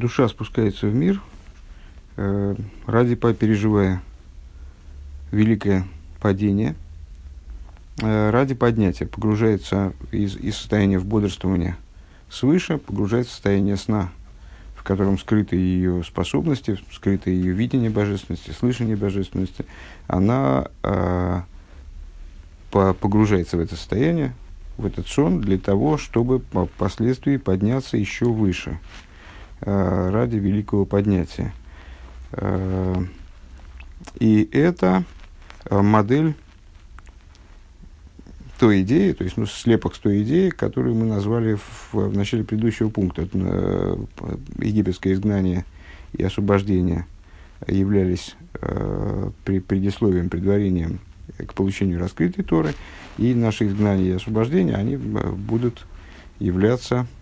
душа спускается в мир, э, ради переживая великое падение, э, ради поднятия, погружается из, из состояния в бодрствование свыше, погружается в состояние сна, в котором скрыты ее способности, скрыто ее видение божественности, слышание божественности, она э, погружается в это состояние, в этот сон для того, чтобы впоследствии подняться еще выше ради великого поднятия. Э, и это э, модель той идеи, то есть ну, слепок с той идеи, которую мы назвали в, в начале предыдущего пункта. Э, египетское изгнание и освобождение являлись э, при, предисловием, предварением к получению раскрытой Торы, и наши изгнания и освобождения, они э, будут являться э,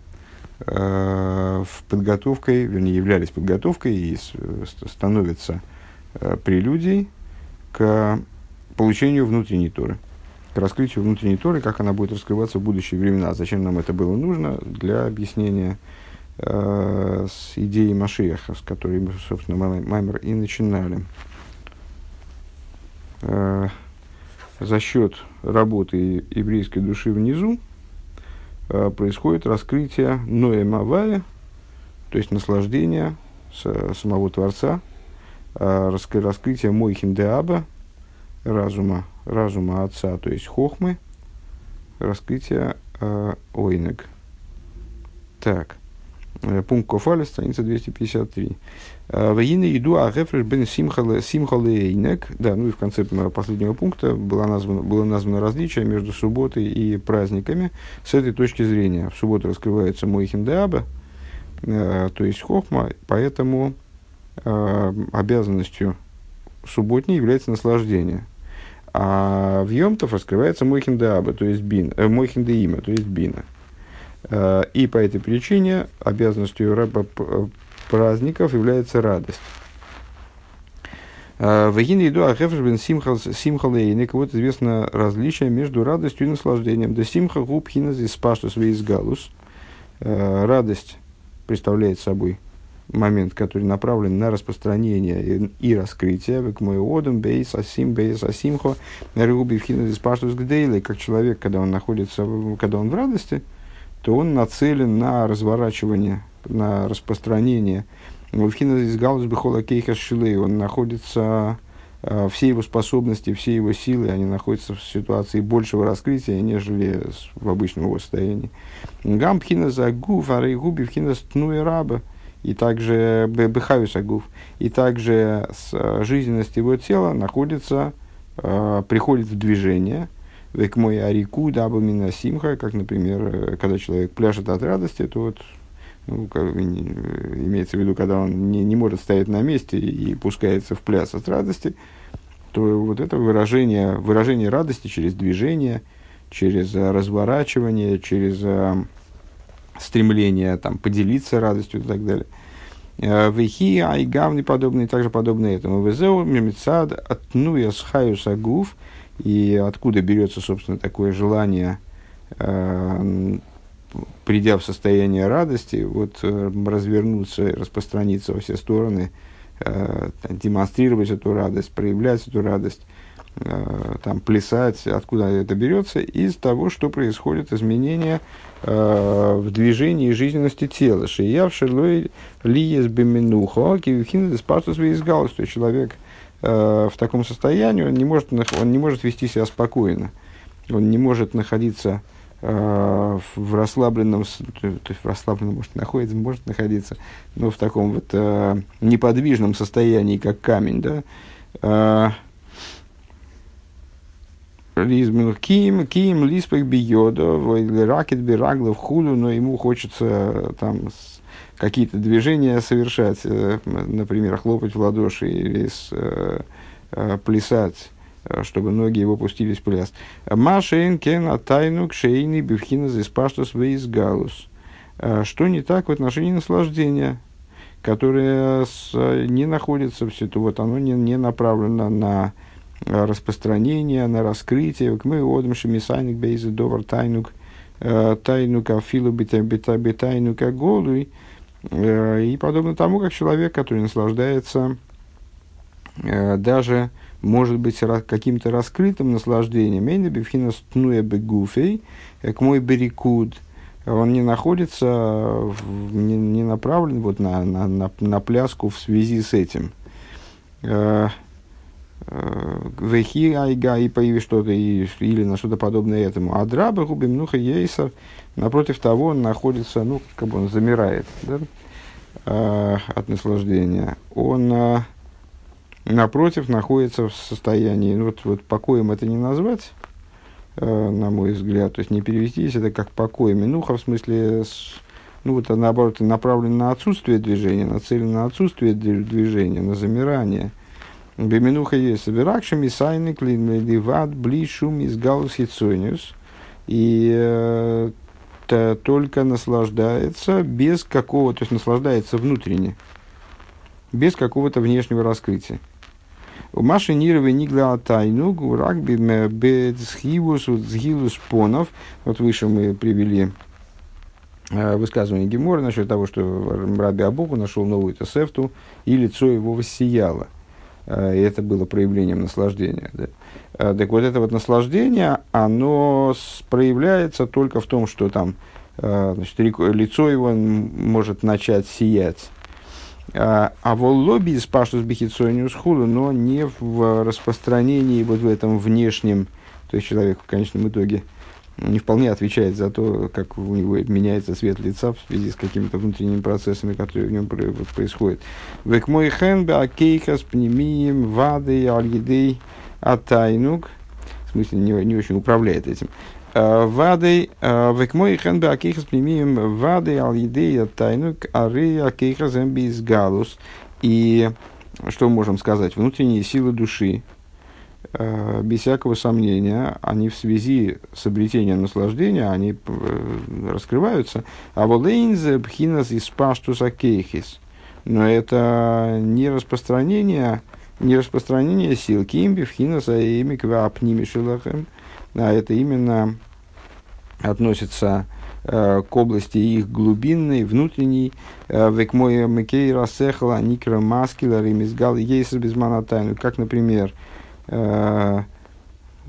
в подготовкой, вернее, являлись подготовкой и с, становятся э, прелюдией к получению внутренней Торы, к раскрытию внутренней Торы, как она будет раскрываться в будущие времена. Зачем нам это было нужно? Для объяснения э, с идеей Машиаха, с которой мы, собственно, Маймер и начинали. Э, за счет работы еврейской души внизу э, происходит раскрытие Ноэмавая, то есть наслаждение самого Творца, э, раскрытие Мойхиндеаба, разума, разума Отца, то есть Хохмы, раскрытие э, Ойнег. Так. Э, пункт Кофаля, страница 253. Э, Воины еду агефреш бен симхалейнек. Да, ну и в конце последнего пункта было названо, было названо различие между субботой и праздниками. С этой точки зрения в субботу раскрывается Мойхин э, то есть Хохма, поэтому обязанностью субботней является наслаждение. А в Йомтов раскрывается Мойхин то есть бин, э, то есть бина. Э, и по этой причине обязанностью раба праздников является радость. Э, Вагин еду ахефрбен симхалейник. Вот известно различие между радостью и наслаждением. Да симха губ хиназ из паштус галус. Э, радость представляет собой момент, который направлен на распространение и раскрытие, к мой одам, бейс, асим, бейс, асимхо, рюби в хиназ паштус гдейли, как человек, когда он находится, когда он в радости, то он нацелен на разворачивание, на распространение. Вовхина из Галус Бехола Кейха Шилей, он находится, э, все его способности, все его силы, они находятся в ситуации большего раскрытия, нежели в обычном его состоянии. Гампхина за гуф, арейгуби вхина стнуя раба, и также бехаюс агуф, и также э, жизненность его тела находится, э, приходит в движение – Век мой арику даба симха, как, например, э, когда человек пляшет от радости, то вот ну, как, э, имеется в виду, когда он не, не может стоять на месте и пускается в пляс от радости, то вот это выражение, выражение радости через движение, через э, разворачивание, через стремление там, поделиться радостью и так далее. Вехи, айгавны подобные, также подобные этому. Везеу, мемицад, атнуя схаю сагув – и откуда берется, собственно, такое желание, э, придя в состояние радости, вот э, развернуться, распространиться во все стороны, э, демонстрировать эту радость, проявлять эту радость, э, там, плясать, откуда это берется, из того, что происходит изменения э, в движении жизненности тела. Шияв шелой лиес беменухо, кивхин диспартус вейсгалус, то есть человек – в таком состоянии он не может, он не может вести себя спокойно. Он не может находиться э, в расслабленном, то есть в расслабленном может находиться, может находиться, но в таком вот э, неподвижном состоянии, как камень, да. Э, Ким, Ким, Лиспах Биода, Ракет Бираглов Худу, но ему хочется там какие-то движения совершать, э, например, хлопать в ладоши или с, э, э, плясать, чтобы ноги его пустились пляс. Машейн кен атайну кшейни бифхина зиспаштус вейс галус. Что не так в отношении наслаждения, которое с, не находится в ситу, вот оно не, не направлено на распространение, на раскрытие. Мы одам шемисайник бейзы довар тайнук тайнук афилу битайнука голуй. И подобно тому, как человек, который наслаждается даже, может быть, каким-то раскрытым наслаждением, «Эйна бифхина стнуя бегуфей», к мой берикуд, он не находится, не направлен вот на, на, на, на пляску в связи с этим. Вехи айга и появилось что-то или на что-то подобное этому. А драба губим нуха ейсер, напротив того, он находится, ну, как бы он замирает да, э, от наслаждения. Он, э, напротив, находится в состоянии, ну, вот, вот покоем это не назвать, э, на мой взгляд, то есть не перевести это как покой. Минуха в смысле, ну, вот, наоборот, направлен на отсутствие движения, нацелен на отсутствие движения, на замирание – Беминуха есть собиракшим и сайник ливат блишум из галус хитсониус. И э, только наслаждается без какого, то есть наслаждается внутренне, без какого-то внешнего раскрытия. У Маши Нировой Нигла Тайну, Гурак Бедсхивус, Згилус Понов. Вот выше мы привели э, высказывание Гемора насчет того, что Раби Абуку нашел новую Тесефту, и лицо его воссияло. Э, и это было проявлением наслаждения. Да? Э, так вот, это вот наслаждение, оно проявляется только в том, что там э, значит, лицо его может начать сиять. А в лобби из паштус бихицониус худу, но не в распространении вот в этом внешнем, то есть человек в конечном итоге не вполне отвечает за то, как у него меняется цвет лица в связи с какими-то внутренними процессами, которые в нем происходят. Век мой хенбе акейхас пнемием вады альгидей атайнук. В смысле, не, не очень управляет этим. А, вады, а, век мой хенбе акейхас пнемием вады альгидей атайнук ары акейхас эмбис галус. И что мы можем сказать? Внутренние силы души, без всякого сомнения, они в связи с обретением наслаждения, они э, раскрываются. А волейнзе бхинас из паштуса кейхис. Но это не распространение, не распространение сил кимби бхинаса и миквапнимишилахем, а это именно относится э, к области их глубинной, внутренней, век мой макей рассехала никра маскила ремизгал ейсер без манатайну, как, например, Э,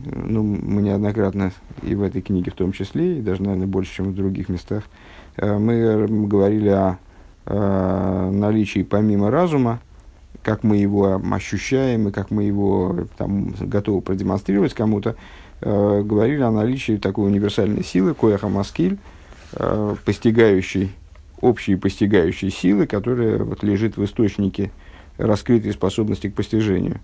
ну, мы неоднократно и в этой книге в том числе, и даже, наверное, больше, чем в других местах, э, мы говорили о, о наличии помимо разума, как мы его ощущаем и как мы его там, готовы продемонстрировать кому-то, э, говорили о наличии такой универсальной силы, кояха маскиль, э, постигающей, общей постигающей силы, которая вот, лежит в источнике раскрытой способности к постижению.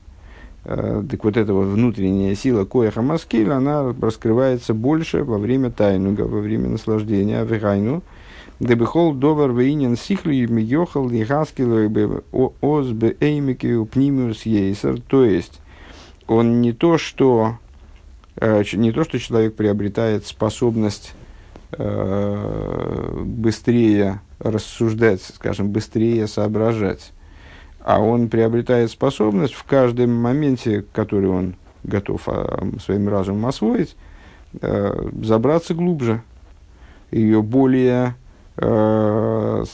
Э, так вот эта вот внутренняя сила коеха маскиль, она раскрывается больше во время тайнуга, во время наслаждения, авирайну. Дебихол довар вейнин сихли мигехал и хаскил оз бе эймики пнимиус ейсер. То есть, он не то, что, э, не то, что человек приобретает способность э, быстрее рассуждать, скажем, быстрее соображать, а он приобретает способность в каждом моменте, который он готов а, своим разумом освоить, э, забраться глубже, ее более, э,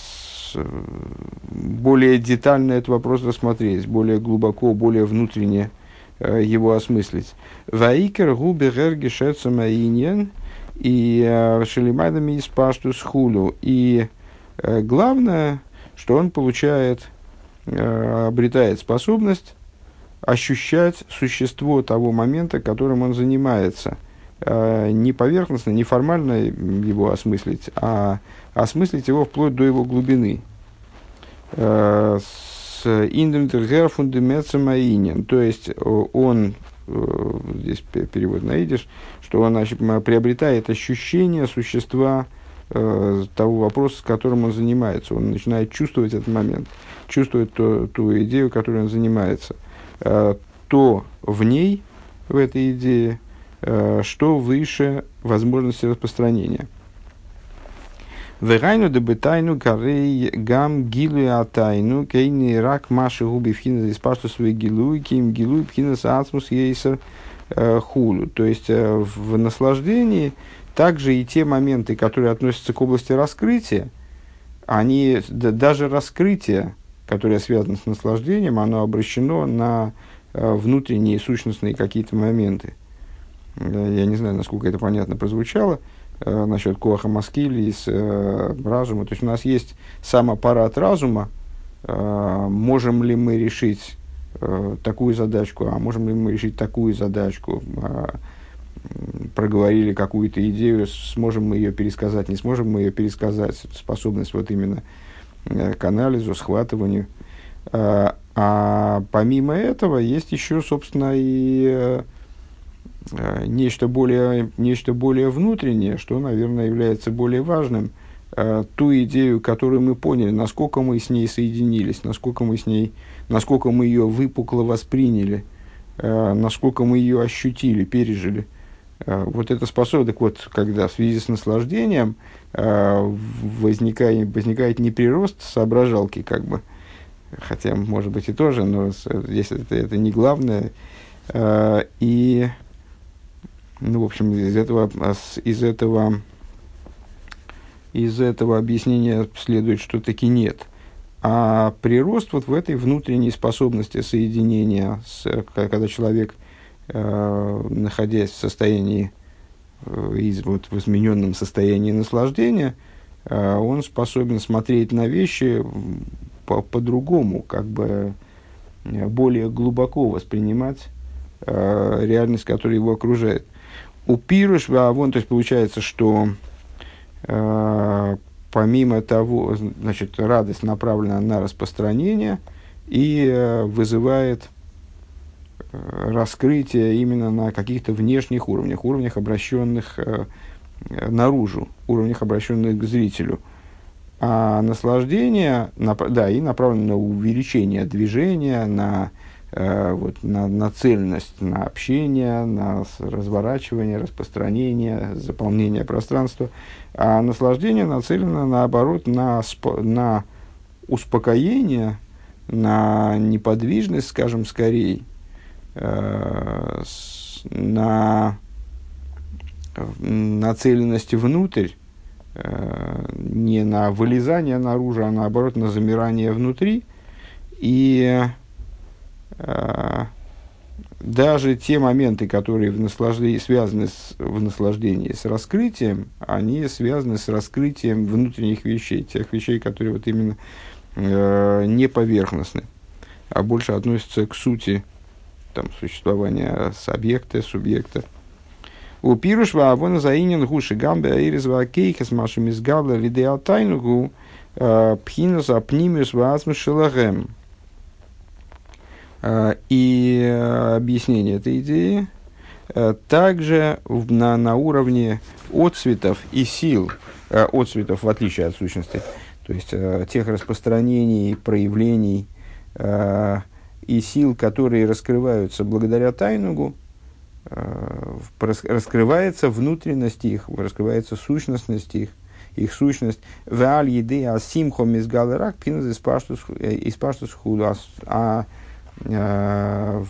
более детально этот вопрос рассмотреть, более глубоко, более внутренне э, его осмыслить. Ваикер губе герги шецамаиньен и шелимайдами из паштус хулю. И главное, что он получает обретает способность ощущать существо того момента, которым он занимается. Э, не поверхностно, не формально его осмыслить, а осмыслить его вплоть до его глубины. Э, с то есть он, здесь перевод на идиш, что он приобретает ощущение существа того вопроса, с которым он занимается. Он начинает чувствовать этот момент чувствует ту, ту идею, которой он занимается, э, то в ней, в этой идее, э, что выше возможности распространения. Вегайну дебетайну карей гам гилу атайну кейни рак маши губи вхина из пашту свои гилу ким гилу вхина ацмус ейсер э, хулу. То есть в наслаждении также и те моменты, которые относятся к области раскрытия, они, да, даже раскрытие, которое связано с наслаждением, оно обращено на э, внутренние сущностные какие-то моменты. Э, я не знаю, насколько это понятно прозвучало э, насчет Коаха Маскили с э, разума. То есть у нас есть сам аппарат разума. Э, можем ли мы решить э, такую задачку, а можем ли мы решить такую задачку? Э, проговорили какую-то идею, сможем мы ее пересказать, не сможем мы ее пересказать, способность вот именно э, к анализу, схватыванию. А, а помимо этого есть еще, собственно, и э, э, нечто более, нечто более внутреннее, что, наверное, является более важным. Ту идею, которую мы поняли, насколько мы с ней соединились, насколько мы с ней, насколько мы ее выпукло восприняли, насколько мы ее ощутили, пережили – Э, вот эта способность, так вот, когда в связи с наслаждением э, возникает, возникает не прирост соображалки, как бы, хотя, может быть, и тоже, но здесь это, это не главное. Э, и, ну, в общем, из этого, из этого, из этого объяснения следует, что таки нет. А прирост вот в этой внутренней способности соединения, с, когда человек находясь в состоянии, э, из, вот, в измененном состоянии наслаждения, э, он способен смотреть на вещи по- по-другому, как бы более глубоко воспринимать реальность, которая его окружает. У Пируш, а вон, то есть получается, что помимо того, значит, радость направлена на распространение и вызывает раскрытие именно на каких-то внешних уровнях, уровнях, обращенных э, наружу, уровнях, обращенных к зрителю. А наслаждение, да, и направлено на увеличение движения, на, э, вот, на нацеленность на общение, на разворачивание, распространение, заполнение пространства. А наслаждение нацелено, наоборот, на, на успокоение, на неподвижность, скажем, скорее, э, на нацеленность внутрь, э, не на вылезание наружу, а наоборот на замирание внутри. И э, даже те моменты, которые в наслаждении, связаны с, в наслаждении с раскрытием, они связаны с раскрытием внутренних вещей, тех вещей, которые вот именно э, не поверхностны, а больше относятся к сути там, существования с объекта, субъекта. У пируш ваавона заинен гуши гамбе аирис ваакейхас машем из габла лидеал тайнугу э, пхинус апнимиус ваасму шелагем. Э, и э, объяснение этой идеи также на, на уровне отцветов и сил, отцветов в отличие от сущности, то есть тех распространений, проявлений, и сил, которые раскрываются благодаря тайнугу, э, раскрывается внутренность их, раскрывается сущностность их, их сущность. Веаль еды асимхо мизгалерак пиназ испаштус худу. А, а э,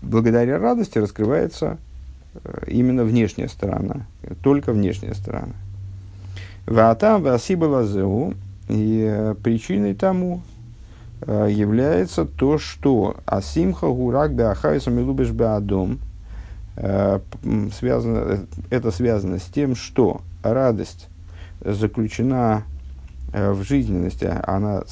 благодаря радости раскрывается э, именно внешняя сторона, только внешняя сторона. Ваатам васибалазеу, и причиной тому Э, является то, что Асимха Гурак Беахайса Милубиш Беадом э, связано, это связано с тем, что радость заключена э, в жизненности, она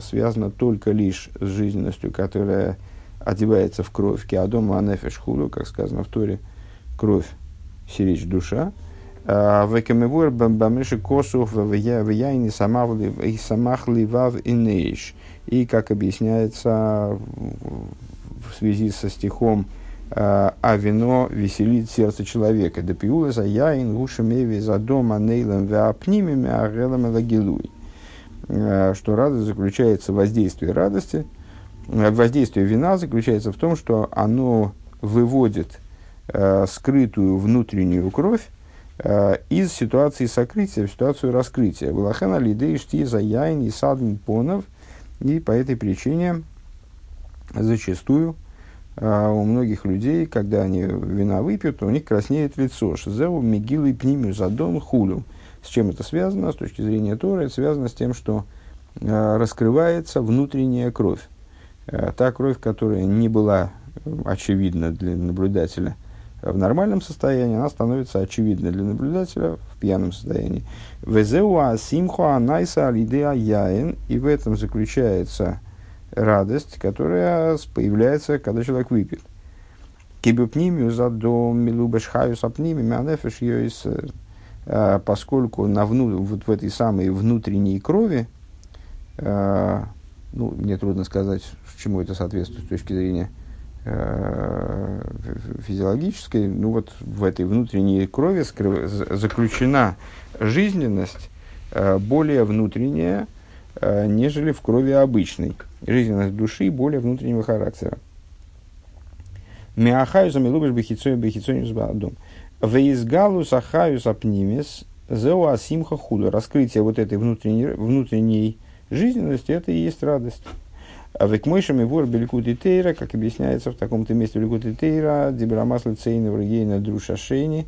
связана только лишь с жизненностью, которая одевается в кровь. Киадом Анефеш Худу, как сказано в Торе, кровь, сиречь душа. Векамевуэр бамеши косух в яйни самах ливав инейш. И, как объясняется в связи со стихом «А вино веселит сердце человека». «Да пиула за яин гушемеви за дома нейлем веапнимими арелам лагилуй». Что радость заключается в воздействии радости, воздействие вина заключается в том, что оно выводит э, скрытую внутреннюю кровь э, из ситуации сокрытия в ситуацию раскрытия. Вылахена лидей шти за яин и садм понов – и по этой причине зачастую а, у многих людей, когда они вина выпьют, у них краснеет лицо. Шизеу мигилы пнимю задом хулю. С чем это связано? С точки зрения Торы, это связано с тем, что э, раскрывается внутренняя кровь. Э, та кровь, которая не была очевидна для наблюдателя в нормальном состоянии, она становится очевидной для наблюдателя в пьяном состоянии. Везеуа симхуа найса алидеа яин. И в этом заключается радость, которая появляется, когда человек выпьет. Кибюпнимию задом милубешхаю сапними мянефеш йойс а, поскольку на вну, вот в этой самой внутренней крови, э, ну, мне трудно сказать, чему это соответствует с точки зрения физиологической, ну вот в этой внутренней крови скрыв, заключена жизненность э, более внутренняя, э, нежели в крови обычной. Жизненность души более внутреннего характера. Миахаю замилубиш бехицой бехицой дом. Веизгалус ахаюс апнимис зеу асимха худа. Раскрытие вот этой внутренней, внутренней жизненности, это и есть радость. А век мойшами вор беликут и тейра, как объясняется в таком-то месте беликут и тейра, дибрамаслы цейна врагейна друша шейни,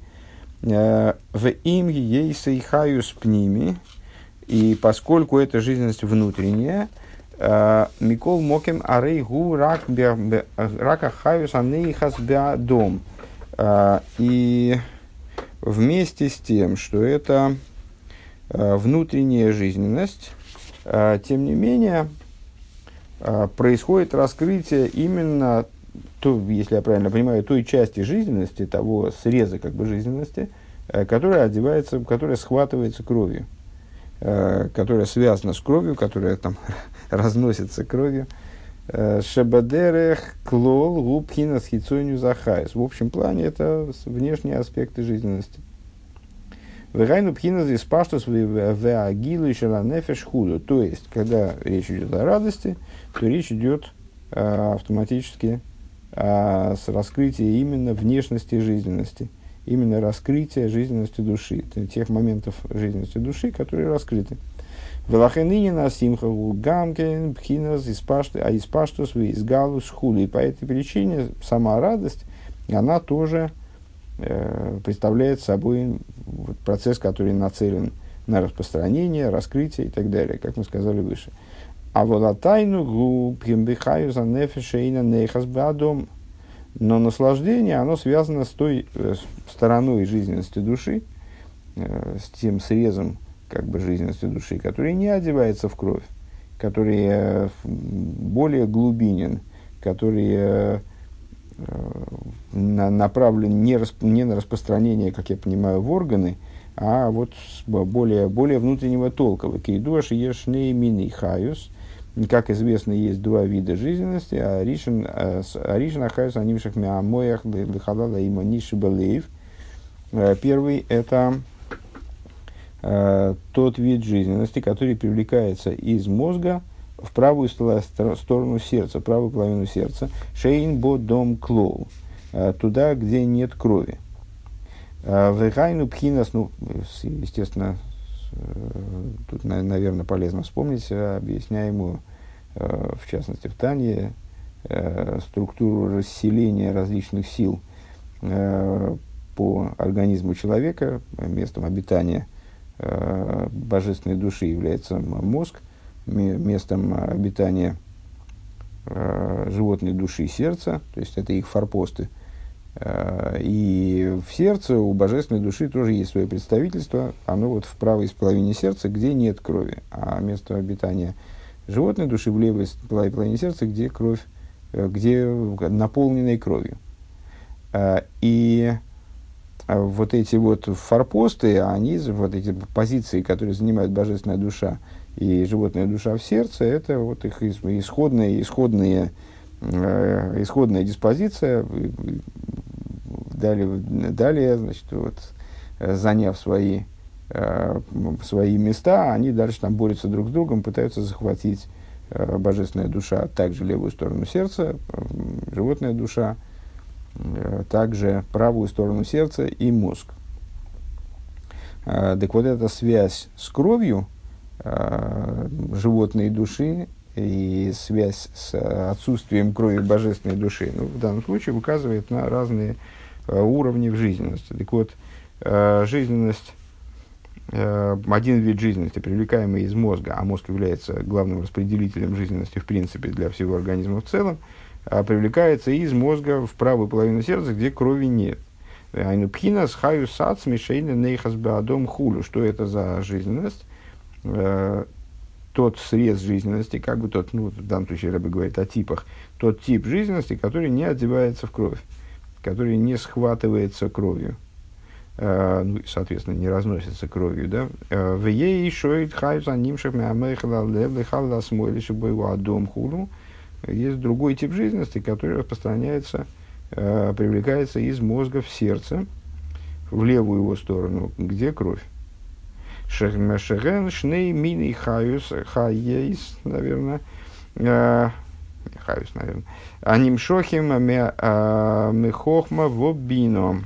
э, в им ейса и хаюс пними, и поскольку эта жизненность внутренняя, э, Микол Моким Арейгу Рака Хаюс Анейхас Беадом. А, и вместе с тем, что это внутренняя жизненность, тем не менее, происходит раскрытие именно, то, если я правильно понимаю, той части жизненности, того среза как бы жизненности, которая одевается, которая схватывается кровью, которая связана с кровью, которая там разносится кровью. Э, Шебадерех, клол, губхина, схицонию, захайс. В общем плане это внешние аспекты жизненности. Вегайну пхина здесь паштус веагилу и шеланефеш худу. То есть, когда речь идет о радости, то речь идет а, автоматически а, с раскрытия именно внешности жизненности. Именно раскрытия жизненности души. Тех моментов жизненности души, которые раскрыты. Велахенине на симхаву гамкен пхинас а испаштус из галус хули. И по этой причине сама радость, она тоже э, представляет собой процесс, который нацелен на распространение, раскрытие и так далее, как мы сказали выше. А волатайну губхимбихаю за нефешейна нейхас бадом. Но наслаждение, оно связано с той э, стороной жизненности души, э, с тем срезом, как бы жизненности души, который не одевается в кровь, который э, более глубинен, который на, направлен не, расп, не на распространение, как я понимаю, в органы, а вот более, более внутреннего толка. Кейдуаш ешней мини хаюс. Как известно, есть два вида жизненности. А ришен а хаюс анимших миамоях лихалала има ниши э, Первый – это э, тот вид жизненности, который привлекается из мозга в правую сторону сердца, правую половину сердца, шейн дом клоу, э, туда, где нет крови. Э, Вегайну пхинас, ну, естественно, э, тут, наверное, полезно вспомнить объясняемую, в частности, в Тане, структуру расселения различных сил по организму человека, местом обитания – Э, божественной души является мозг, местом обитания э, животной души сердца, то есть это их форпосты. Э, и в сердце у божественной души тоже есть свое представительство, оно вот в правой половине сердца, где нет крови, а место обитания животной души в левой половине сердца, где кровь, где наполненной кровью. И а вот эти вот форпосты, они, вот эти позиции, которые занимает божественная душа и животная душа в сердце, это вот их исходная, э, исходная диспозиция. Далее, далее значит, вот, заняв свои, э, свои места, они дальше там борются друг с другом, пытаются захватить э, божественная душа, также левую сторону сердца, животная душа – Э, также правую сторону сердца и мозг. Э, так вот эта связь с кровью э, животной души и связь с отсутствием крови божественной души, ну, в данном случае указывает на разные уровни в жизненности. Так вот, жизненность один вид жизненности, привлекаемый из мозга, а мозг является главным распределителем жизненности в принципе для всего организма в целом, привлекается из мозга в правую половину сердца, где крови нет. Айнупхина с хаю сац мишейна нейхас беадом хулю. Что это за жизненность? Тот срез жизненности, как бы тот, ну, в данном случае Рэбе говорит о типах, тот тип жизненности, который не одевается в кровь, который не схватывается кровью. Uh, ну, соответственно, не разносится кровью, да. В ей еще и смойлиши бойу адом хулу. Есть другой тип жизненности, который распространяется Э, привлекается из мозга в сердце, в левую его сторону, где кровь. Шеген шней мини хаюс хаейс, наверное, хаюс, наверное. Аним шохим э, мехохма вобино.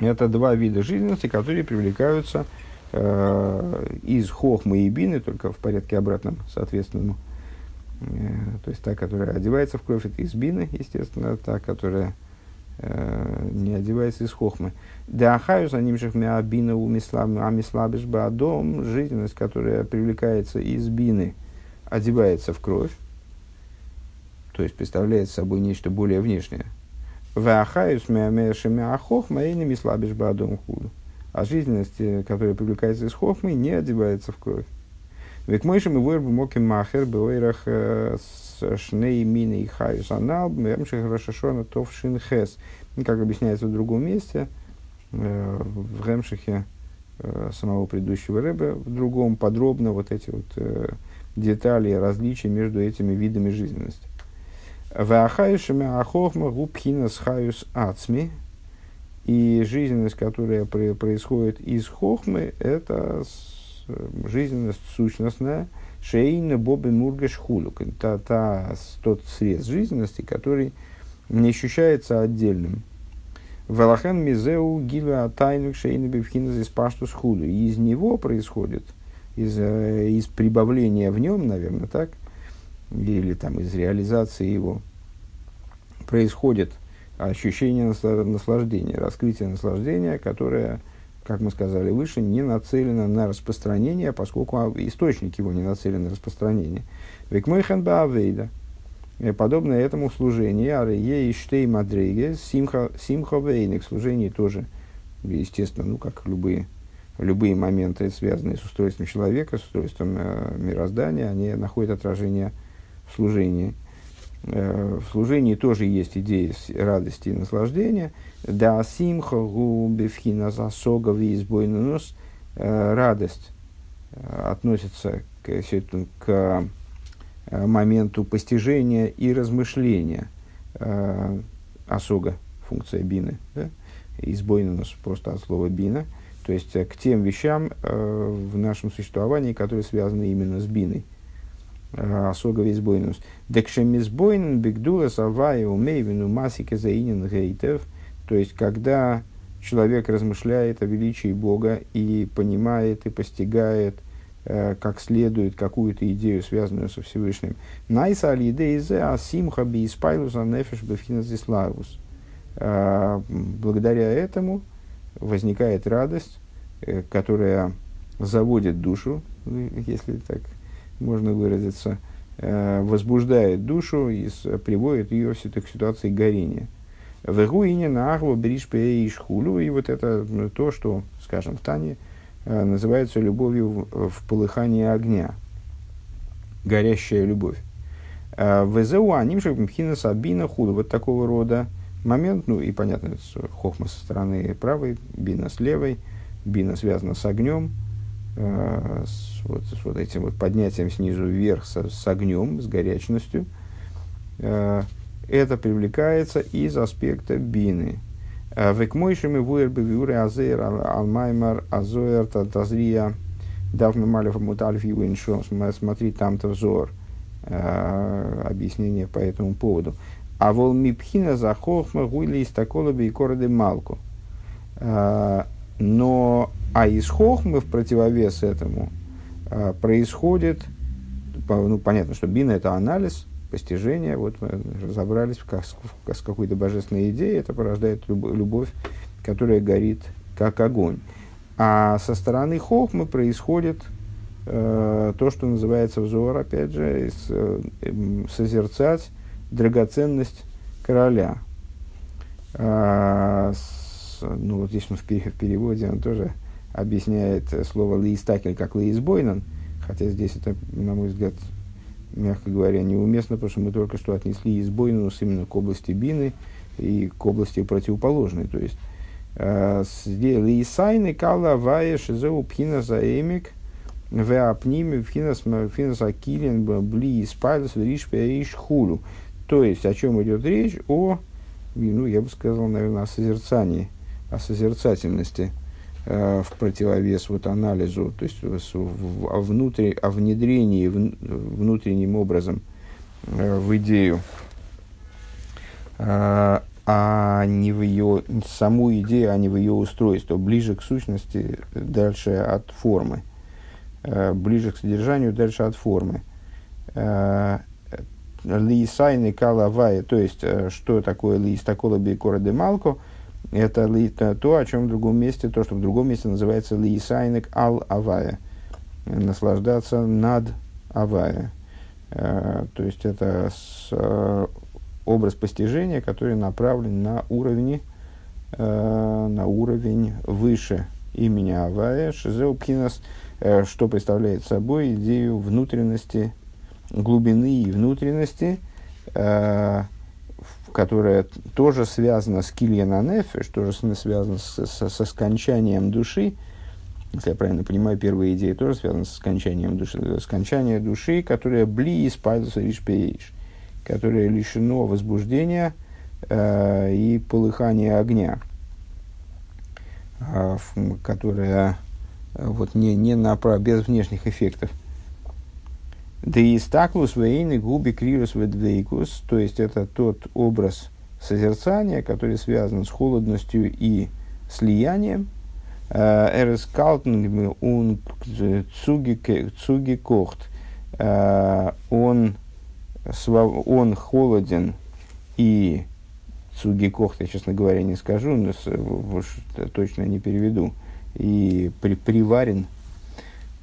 Это два вида жизненности, которые привлекаются э, из хохмы и бины, только в порядке обратном, соответственному Э, то есть та, которая одевается в кровь, это из бины, естественно, та, которая э, не одевается из хохмы. Да ахаю за ним же бина у амислабиш бадом, жизненность, которая привлекается из бины, одевается в кровь, то есть представляет собой нечто более внешнее. Вахаюс мямешами ахохма и не мислабиш бадом худу. А жизненность, э, которая привлекается из хохмы, не одевается в кровь. Век мойшим и войр бумоким махер беойрах э, шней мины и хаюс анал бэмших рашашона тов шин хес. Как объясняется в другом месте, э, в Ремшихе самого предыдущего рэба, в другом подробно вот эти вот детали различия между этими видами жизненности. Ваахаюшами ахохма губхина с хаюс ацми. И жизненность, которая происходит из хохмы, это жизненность сущностная, шейна бобы мургаш хулюк. Та, та, тот срез жизненности, который не ощущается отдельным. Велахен мизеу гилю атайнук шейна бифхина здесь паштус худу. И из него происходит, из, э, из прибавления в нем, наверное, так, или там из реализации его, происходит ощущение наслаждения, раскрытие наслаждения, которое как мы сказали выше, не нацелено на распространение, поскольку источник его не нацелен на распространение. Векмойхан баавейда. Подобно этому служение, арее и штей мадреге, симха, симха служение тоже, естественно, ну, как любые, любые моменты, связанные с устройством человека, с устройством э, мироздания, они находят отражение служении. Э, в служении тоже есть идеи радости и наслаждения. Да симха губевхина засога визбойнус. Э, радость э, относится к, к моменту постижения и размышления. Осога, функция бины. Да? Избойнус просто от слова бина. То есть к тем вещам в нашем существовании, которые связаны именно с биной Асога визбойнус. Декшемизбойнен бигдула савая умейвину масике заинен гейтев. То есть, когда человек размышляет о величии Бога и понимает и постигает э, как следует какую-то идею, связанную со Всевышним. Найса алидейзе асимха би испайлуса нефеш бефиназиславус. Э, благодаря этому возникает радость, э, которая заводит душу, если так можно выразиться, э, возбуждает душу и приводит ее к ситуации горения. Вегуине на ахву бриш и шхулю. И вот это ну, то, что, скажем, в Тане э, называется любовью в, в полыхании огня. Горящая любовь. Э, Везеу анимших мхина сабина худу. Вот такого рода момент, ну и понятно, хохма со стороны правой, бина с левой, бина связана с огнем, с, вот, с вот этим вот поднятием снизу вверх с, с огнем, с горячностью, э, это привлекается из аспекта бины. Э, Векмойшими вуэр бевюре азер алмаймар азоэр тазрия давно малев мутальф юиншо. Смотри, там-то взор. Объяснение по этому поводу. А вол мипхина захохма гуйли из такого бейкороды малку. Но а из хохмы в противовес этому а, происходит, ну, понятно, что бина это анализ, постижение, вот мы разобрались как, с какой-то божественной идеей, это порождает любовь, которая горит как огонь. А со стороны хохмы происходит э, то, что называется взор, опять же, с, э, созерцать драгоценность короля. А, с, ну, вот здесь он в, переводе он тоже объясняет слово «лиистакель» как «лиизбойнан», хотя здесь это, на мой взгляд, мягко говоря, неуместно, потому что мы только что отнесли избойнус именно к области бины и к области противоположной. То есть, э, сделали Исайны кала вая шизеу пхина заэмик в апниме пхинас акилин бли испайлес риш хулю. То есть, о чем идет речь? О, ну, я бы сказал, наверное, о созерцании, о созерцательности э, в противовес вот анализу, то есть в, о, внутри, о внедрении в, внутренним образом э, в идею, э, а не в ее, саму идею, а не в ее устройство, ближе к сущности, дальше от формы, ближе к содержанию, дальше от формы. Лисайны калавая, то есть, что такое лис такола бейкора де малко, это то, о чем в другом месте, то, что в другом месте называется лисайнек ал авая, наслаждаться над авая. Э, то есть, это э, образ постижения, который направлен на уровень, на уровень выше имени Авая, Шизеупхинас, что представляет собой идею внутренности глубины и внутренности, э, которая тоже связана с кильянанефеш, тоже связана с, со, со скончанием души, если я правильно понимаю, первая идея тоже связана с скончанием души, скончание души, которая бли испальдуса ришпеиш, которое лишено возбуждения э, и полыхания огня, э, которая э, вот не, не на, без внешних эффектов. Да и стаклус вейны губи крирус ведвейкус, то есть это тот образ созерцания, который связан с холодностью и слиянием. Э, Эрес калтен он цуги кохт. Э, он, он холоден и цуги кохт, я, честно говоря, не скажу, но точно не переведу. И при, приварен,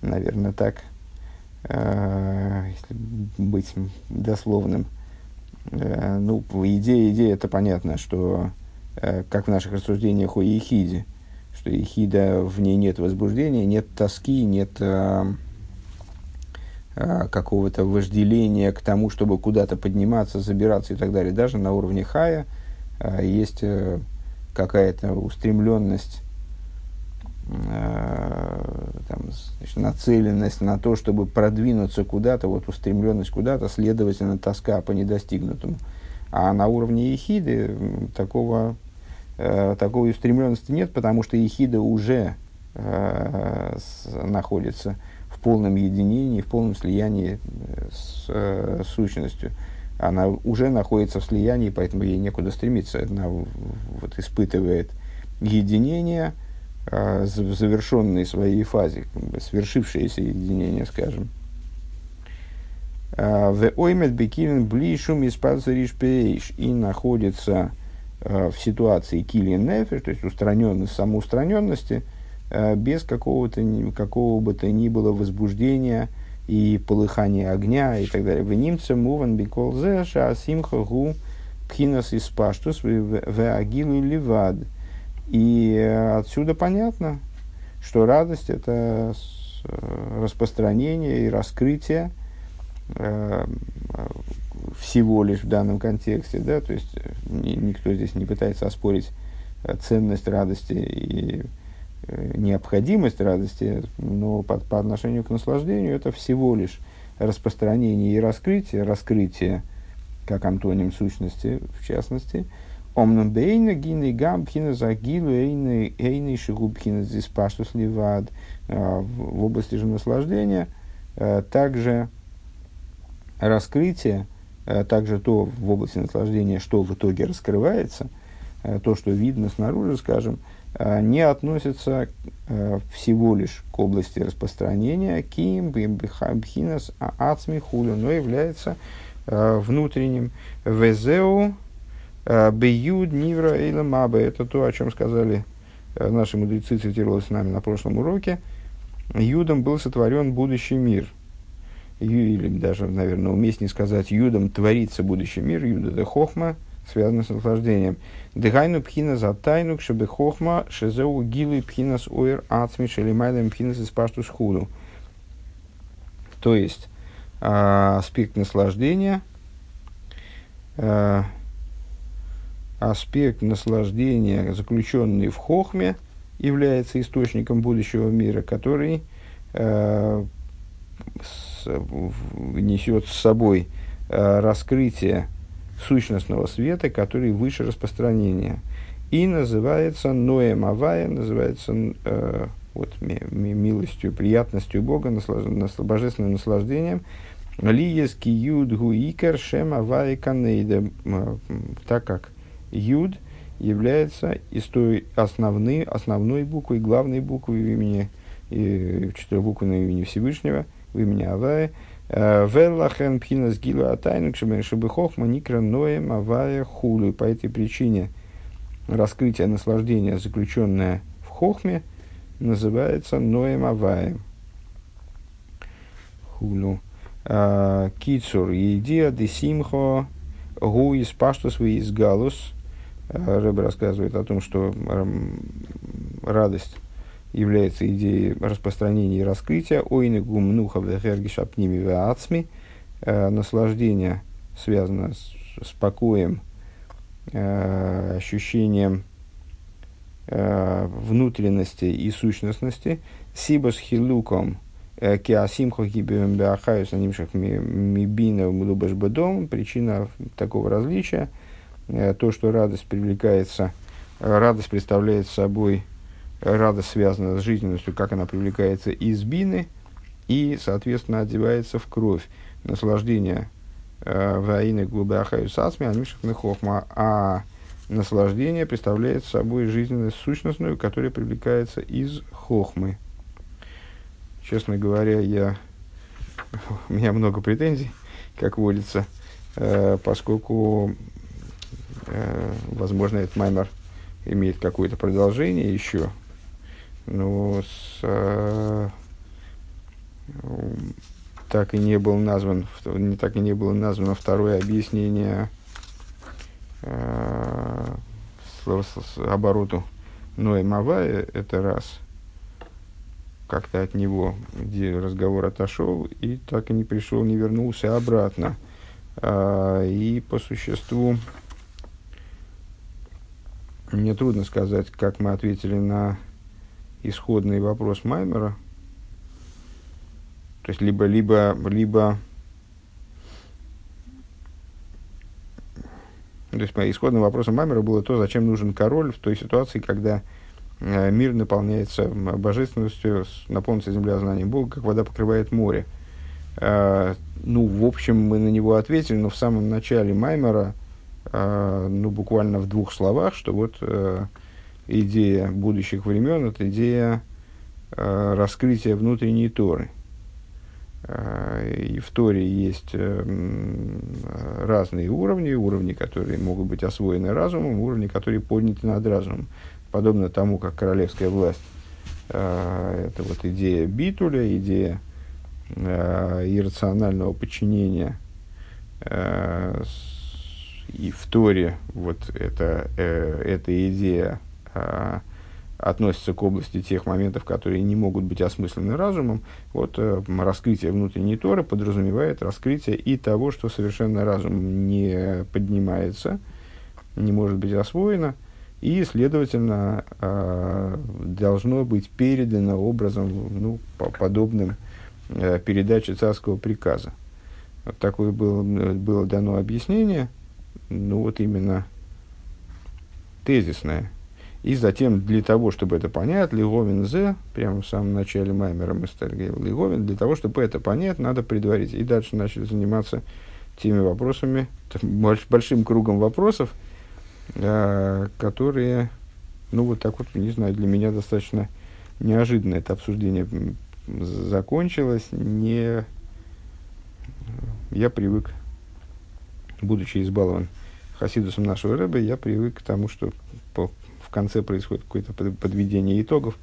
наверное, так – если быть дословным. Э, ну, идея, идея это понятно, что э, как в наших рассуждениях о ехиде, что ехида, в ней нет возбуждения, нет тоски, нет какого-то вожделения к тому, чтобы куда-то подниматься, забираться и так далее. Даже на уровне хая есть какая-то устремленность Э, там, значит, нацеленность на то, чтобы продвинуться куда-то, вот устремленность куда-то, следовательно, тоска по недостигнутому. А на уровне ехиды такого, э, такой устремленности нет, потому что ехида уже э, с, находится в полном единении, в полном слиянии э, с э, сущностью. Она уже находится в слиянии, поэтому ей некуда стремиться. Она вот, испытывает единение – в завершенной своей фазе, свершившееся единение, скажем. А, в оймет бекилен блишум из пейш и находится а, в ситуации килин нефеш, то есть устраненность, самоустраненности, без какого-то, какого бы то ни было возбуждения и полыхания огня и так далее. В немце муван бикол зе шаасимха гу пхинас из паштус в агилу ливад – и отсюда понятно, что радость – это э, распространение и раскрытие э, всего лишь в данном контексте, да, то есть э, никто здесь не пытается оспорить ценность радости и необходимость радости, но по, по отношению к наслаждению это всего лишь распространение и раскрытие, раскрытие как антоним сущности, в частности – Омнам бейна гины гам пхина загилу эйны шигу пхина здесь паштус ливад. А, в области же наслаждения а, также раскрытие, а, также то в области наслаждения, что в итоге раскрывается, то, что видно снаружи, скажем, не относится всего лишь к области распространения ким бхинас ацми хулю, но является внутренним везеу Беюд Нивра Эйла Маба. Это то, о чем сказали э, наши мудрецы цитировалось нами на прошлом уроке, Юдом был сотворен будущий мир. Или даже, наверное, уместнее сказать, Юдом творится будущий мир, Юда это хохма, связано с наслаждением. Дыгайну пхина за тайну, чтобы хохма шезеу гилы с оир ацми шелимайлем пхина с паштус худу. То есть, а, аспект наслаждения, а, аспект наслаждения, заключенный в хохме, является источником будущего мира, который э, с, несет с собой э, раскрытие сущностного света, который выше распространения. И называется Ноем Авая, называется э, вот, ми, ми, милостью, приятностью Бога, наслаж, наслаж, божественным наслаждением. Лиес юд гуикер шем авая канейда. Так как юд является из той основной, основной буквой, главной буквой в имени, и, четырехбуквенной имени Всевышнего, в имени Авая. Э, Веллахен пхинас гила атайну хохма никра ноем авая хулу. По этой причине раскрытие наслаждения, заключенное в хохме, называется ноем аваем. Хулу. Э, Кицур, идея десимхо гу из паштус из галус. Э, Рэб рассказывает о том, что радость является идеей распространения и раскрытия. Ойны гумнуха вехергишапними веацми. Э, наслаждение связано с, с покоем, э, ощущением внутренности и сущностности. Сибас хилуком киасимхо гибем беахаюс анимшах мибина млубаш бедом. Причина такого различия то, что радость привлекается, радость представляет собой радость связана с жизненностью, как она привлекается из бины и, соответственно, одевается в кровь. Наслаждение э, в аине глубахаю сасми, анишах хохма, а наслаждение представляет собой жизненность сущностную, которая привлекается из хохмы. Честно говоря, я, у меня много претензий, как водится, э, поскольку, э, возможно, этот маймер имеет какое-то продолжение еще, ну, с, э, так и не был назван, не так и не было названо второе объяснение э, с, с обороту Ноя Мавая, это раз. Как-то от него, где разговор отошел, и так и не пришел, не вернулся обратно. А, и по существу мне трудно сказать, как мы ответили на исходный вопрос Маймера, то есть либо, либо, либо, то есть исходным вопросом Маймера было то, зачем нужен король в той ситуации, когда э, мир наполняется божественностью, наполнится земля знанием Бога, как вода покрывает море. Э, ну, в общем, мы на него ответили, но в самом начале Маймера, ну, буквально в двух словах, что вот идея будущих времен, это идея э, раскрытия внутренней Торы. Э, и в Торе есть э, разные уровни, уровни, которые могут быть освоены разумом, уровни, которые подняты над разумом. Подобно тому, как королевская власть э, это вот идея битуля, идея э, иррационального подчинения э, и в Торе вот это, э, эта идея э, относится к области тех моментов, которые не могут быть осмыслены разумом, вот э, раскрытие внутренней Торы подразумевает раскрытие и того, что совершенно разум не поднимается, не может быть освоено, и, следовательно, э, должно быть передано образом, ну, по подобным э, передаче царского приказа. Вот такое было, было дано объяснение, ну вот именно тезисное, и затем, для того, чтобы это понять, Лиговин Зе, прямо в самом начале Маймера мы стали говорить, Лиговин, для того, чтобы это понять, надо предварить. И дальше начали заниматься теми вопросами, большим кругом вопросов, э, которые, ну вот так вот, не знаю, для меня достаточно неожиданно это обсуждение закончилось. Не... Я привык, будучи избалован хасидусом нашего рыба, я привык к тому, что по, в конце происходит какое-то подведение итогов.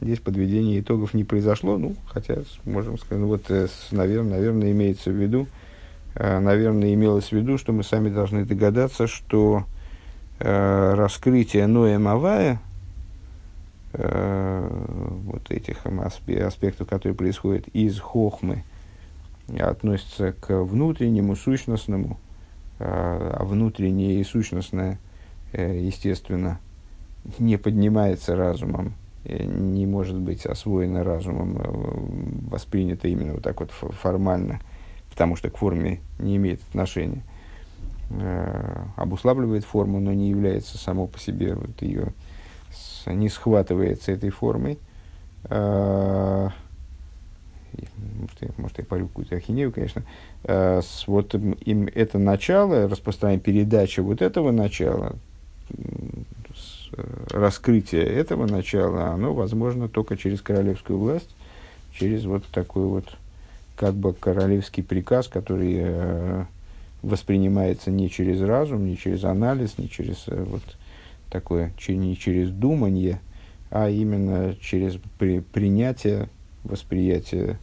Здесь подведение итогов не произошло, ну, хотя, можем сказать, ну, вот, наверное, наверное, имеется в виду, наверное, имелось в виду, что мы сами должны догадаться, что э, раскрытие Ноя Мавая, э, вот этих аспектов, которые происходят из хохмы, относятся к внутреннему, сущностному, внутреннее и сущностное, э, естественно, не поднимается разумом, э, не может быть освоено разумом, э, воспринято именно вот так вот формально, потому что к форме не имеет отношения. Обуславливает форму, но не является само по себе, вот ее не схватывается этой формой. Может, я, может, я парю какую-то ахинею, конечно, э, с, вот им это начало, распространение, передача вот этого начала, с, э, раскрытие этого начала, оно возможно только через королевскую власть, через вот такой вот как бы королевский приказ, который э, воспринимается не через разум, не через анализ, не через э, вот такое, не через думание, а именно через при, принятие, восприятие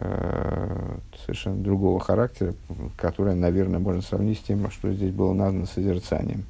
Э, совершенно другого характера, которое, наверное, можно сравнить с тем, что здесь было названо созерцанием.